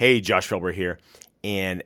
Hey, Josh Felber here. And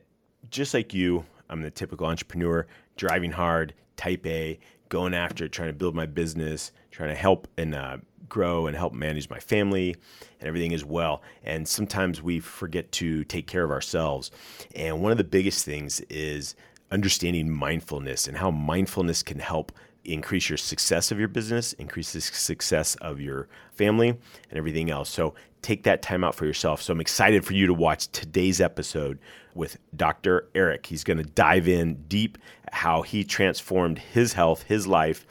just like you, I'm the typical entrepreneur, driving hard, type A, going after trying to build my business, trying to help and uh, grow and help manage my family and everything as well. And sometimes we forget to take care of ourselves. And one of the biggest things is understanding mindfulness and how mindfulness can help increase your success of your business, increase the success of your family, and everything else. So take that time out for yourself. So I'm excited for you to watch today's episode with Dr. Eric. He's going to dive in deep how he transformed his health, his life,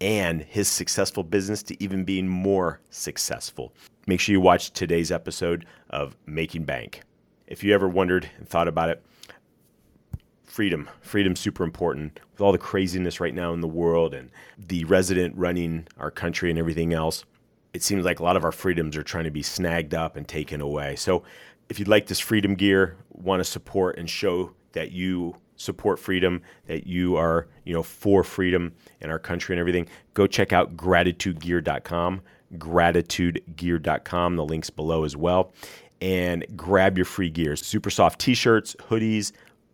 and his successful business to even being more successful. Make sure you watch today's episode of Making Bank. If you ever wondered and thought about it, freedom. Freedom's super important with all the craziness right now in the world and the resident running our country and everything else. It seems like a lot of our freedoms are trying to be snagged up and taken away. So, if you'd like this freedom gear, want to support and show that you support freedom, that you are, you know, for freedom in our country and everything, go check out gratitudegear.com, gratitudegear.com. The link's below as well. And grab your free gears. Super soft t-shirts, hoodies,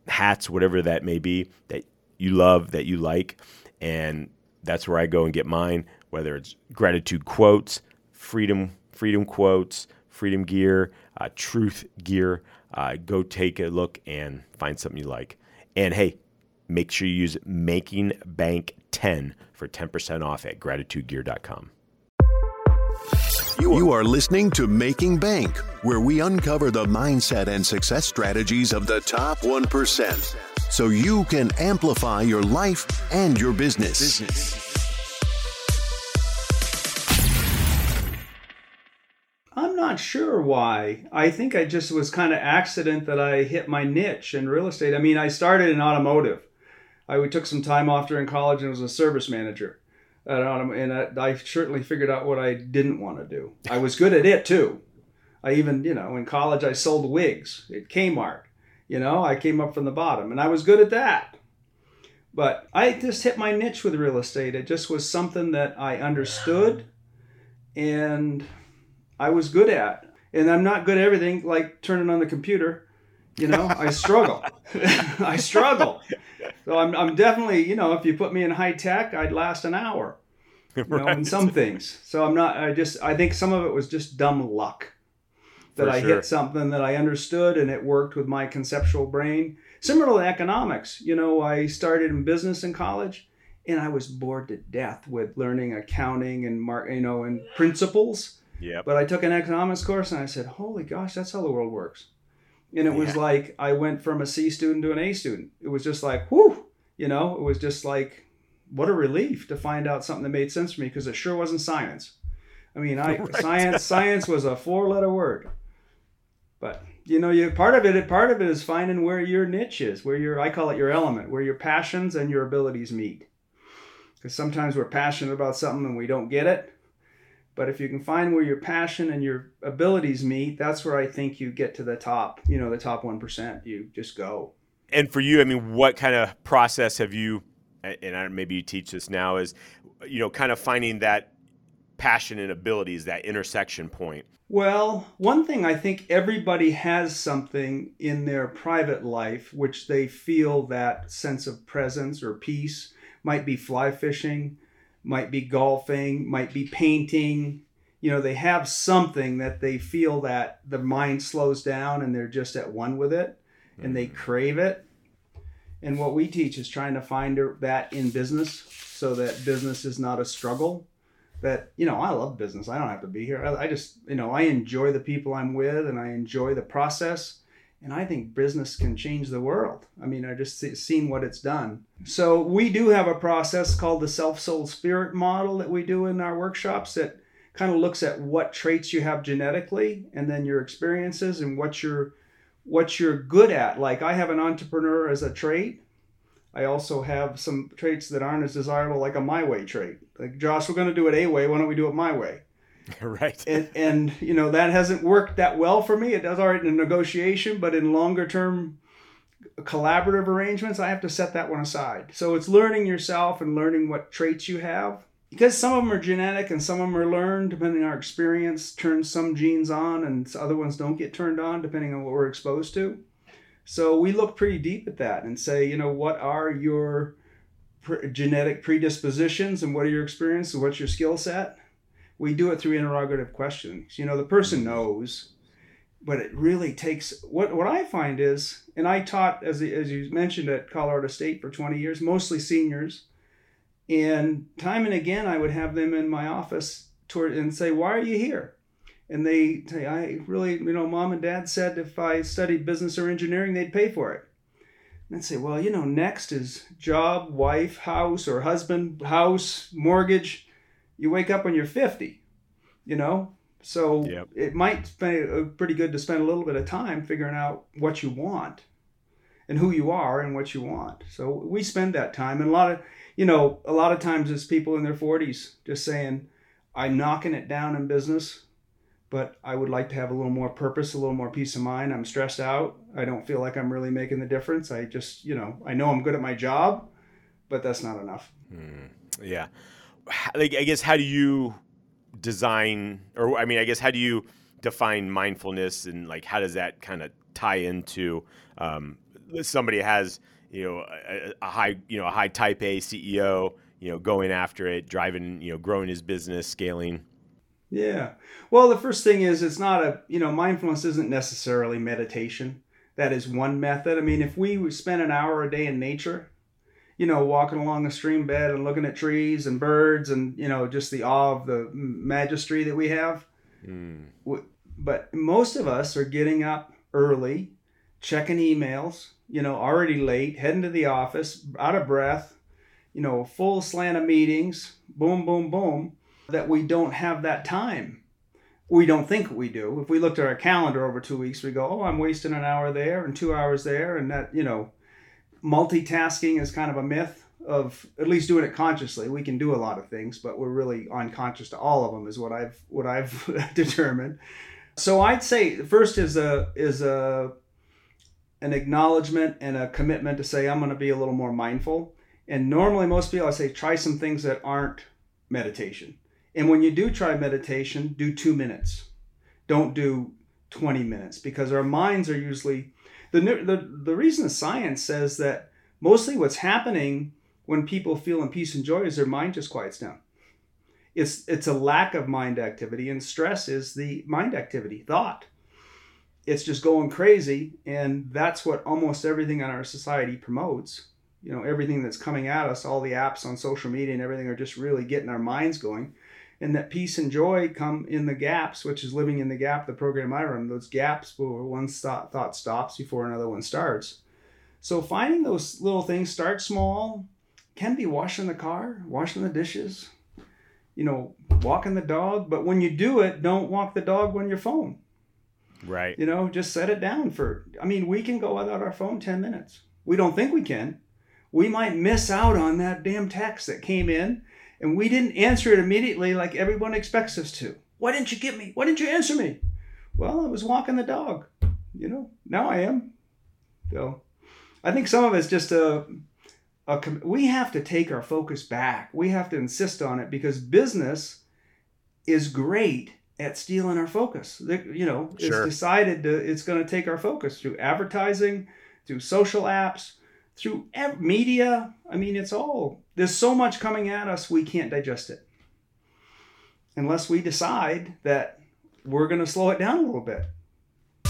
hats, whatever that may be that you love, that you like. And that's where I go and get mine, whether it's gratitude quotes, freedom, freedom quotes, freedom gear, uh, truth gear. Uh, go take a look and find something you like. And hey, make sure you use Making Bank 10 for 10% off at gratitudegear.com. You are listening to Making Bank, where we uncover the mindset and success strategies of the top 1% so you can amplify your life and your business. I'm not sure why. I think I just was kind of accident that I hit my niche in real estate. I mean, I started in automotive. I took some time off during college and was a service manager and I, I certainly figured out what I didn't want to do. I was good at it too. I even, you know, in college I sold wigs at Kmart. You know, I came up from the bottom and I was good at that. But I just hit my niche with real estate. It just was something that I understood and I was good at. And I'm not good at everything like turning on the computer. You know, I struggle. I struggle. So I'm, I'm definitely, you know, if you put me in high tech, I'd last an hour. You right. know, in some things. So I'm not, I just, I think some of it was just dumb luck that For I sure. hit something that I understood and it worked with my conceptual brain. Similar to economics, you know, I started in business in college and I was bored to death with learning accounting and mark, you know, and principles. Yeah. But I took an economics course and I said, "Holy gosh, that's how the world works." And it was like I went from a C student to an A student. It was just like, whoo, you know, it was just like, what a relief to find out something that made sense for me because it sure wasn't science. I mean, I right. science science was a four letter word. But you know, you part of it part of it is finding where your niche is, where your I call it your element, where your passions and your abilities meet. Because sometimes we're passionate about something and we don't get it but if you can find where your passion and your abilities meet, that's where I think you get to the top, you know, the top 1%. You just go. And for you, I mean, what kind of process have you, and maybe you teach this now, is, you know, kind of finding that passion and abilities, that intersection point? Well, one thing I think everybody has something in their private life which they feel that sense of presence or peace, might be fly fishing, might be golfing, might be painting. You know, they have something that they feel that the mind slows down and they're just at one with it and they mm-hmm. crave it. And what we teach is trying to find that in business so that business is not a struggle. That, you know, I love business. I don't have to be here. I, I just, you know, I enjoy the people I'm with and I enjoy the process and I think business can change the world. I mean, I just see, seen what it's done. So we do have a process called the self-soul spirit model that we do in our workshops that kind of looks at what traits you have genetically and then your experiences and what you're what you're good at. Like I have an entrepreneur as a trait. I also have some traits that aren't as desirable, like a my way trait. Like Josh, we're going to do it a way. Why don't we do it my way? right. And, and, you know, that hasn't worked that well for me. It does all right in negotiation, but in longer term collaborative arrangements, I have to set that one aside. So it's learning yourself and learning what traits you have because some of them are genetic and some of them are learned depending on our experience turns some genes on and other ones don't get turned on depending on what we're exposed to so we look pretty deep at that and say you know what are your genetic predispositions and what are your experiences and what's your skill set we do it through interrogative questions you know the person mm-hmm. knows but it really takes what what i find is and i taught as, as you mentioned at colorado state for 20 years mostly seniors and time and again, I would have them in my office toward and say, "Why are you here?" And they say, "I really, you know, mom and dad said if I studied business or engineering, they'd pay for it." And say, "Well, you know, next is job, wife, house, or husband, house, mortgage. You wake up when you're 50, you know." So yep. it might be pretty good to spend a little bit of time figuring out what you want and who you are and what you want. So we spend that time and a lot of you know, a lot of times it's people in their 40s just saying, I'm knocking it down in business, but I would like to have a little more purpose, a little more peace of mind. I'm stressed out. I don't feel like I'm really making the difference. I just, you know, I know I'm good at my job, but that's not enough. Mm, yeah. Like, I guess, how do you design, or I mean, I guess, how do you define mindfulness and like, how does that kind of tie into um, somebody has, you know a, a, high you know a high type A CEO you know going after it driving you know growing his business scaling? Yeah. Well the first thing is it's not a you know mindfulness isn't necessarily meditation. That is one method. I mean if we spend an hour a day in nature you know walking along the stream bed and looking at trees and birds and you know just the awe of the majesty that we have mm. but most of us are getting up early checking emails you know, already late, heading to the office, out of breath, you know, full slant of meetings, boom, boom, boom, that we don't have that time. We don't think we do. If we looked at our calendar over two weeks, we go, oh, I'm wasting an hour there and two hours there. And that, you know, multitasking is kind of a myth of at least doing it consciously. We can do a lot of things, but we're really unconscious to all of them is what I've, what I've determined. So I'd say first is a, is a, an acknowledgement and a commitment to say I'm going to be a little more mindful. And normally, most people I say try some things that aren't meditation. And when you do try meditation, do two minutes. Don't do 20 minutes because our minds are usually the the the reason science says that mostly what's happening when people feel in peace and joy is their mind just quiets down. It's it's a lack of mind activity, and stress is the mind activity, thought. It's just going crazy and that's what almost everything in our society promotes. You know everything that's coming at us all the apps on social media and everything are just really getting our minds going and that peace and joy come in the gaps which is living in the gap the program i run those gaps where one thought, thought stops before another one starts so finding those little things start small can be washing the car washing the dishes you know walking the dog but when you do it don't walk the dog on your phone Right. You know, just set it down for, I mean, we can go without our phone 10 minutes. We don't think we can. We might miss out on that damn text that came in and we didn't answer it immediately like everyone expects us to. Why didn't you get me? Why didn't you answer me? Well, I was walking the dog. You know, now I am. So I think some of it's just a, a we have to take our focus back. We have to insist on it because business is great at stealing our focus. You know, sure. it's decided to, it's going to take our focus through advertising, through social apps, through media. I mean, it's all, there's so much coming at us, we can't digest it. Unless we decide that we're going to slow it down a little bit.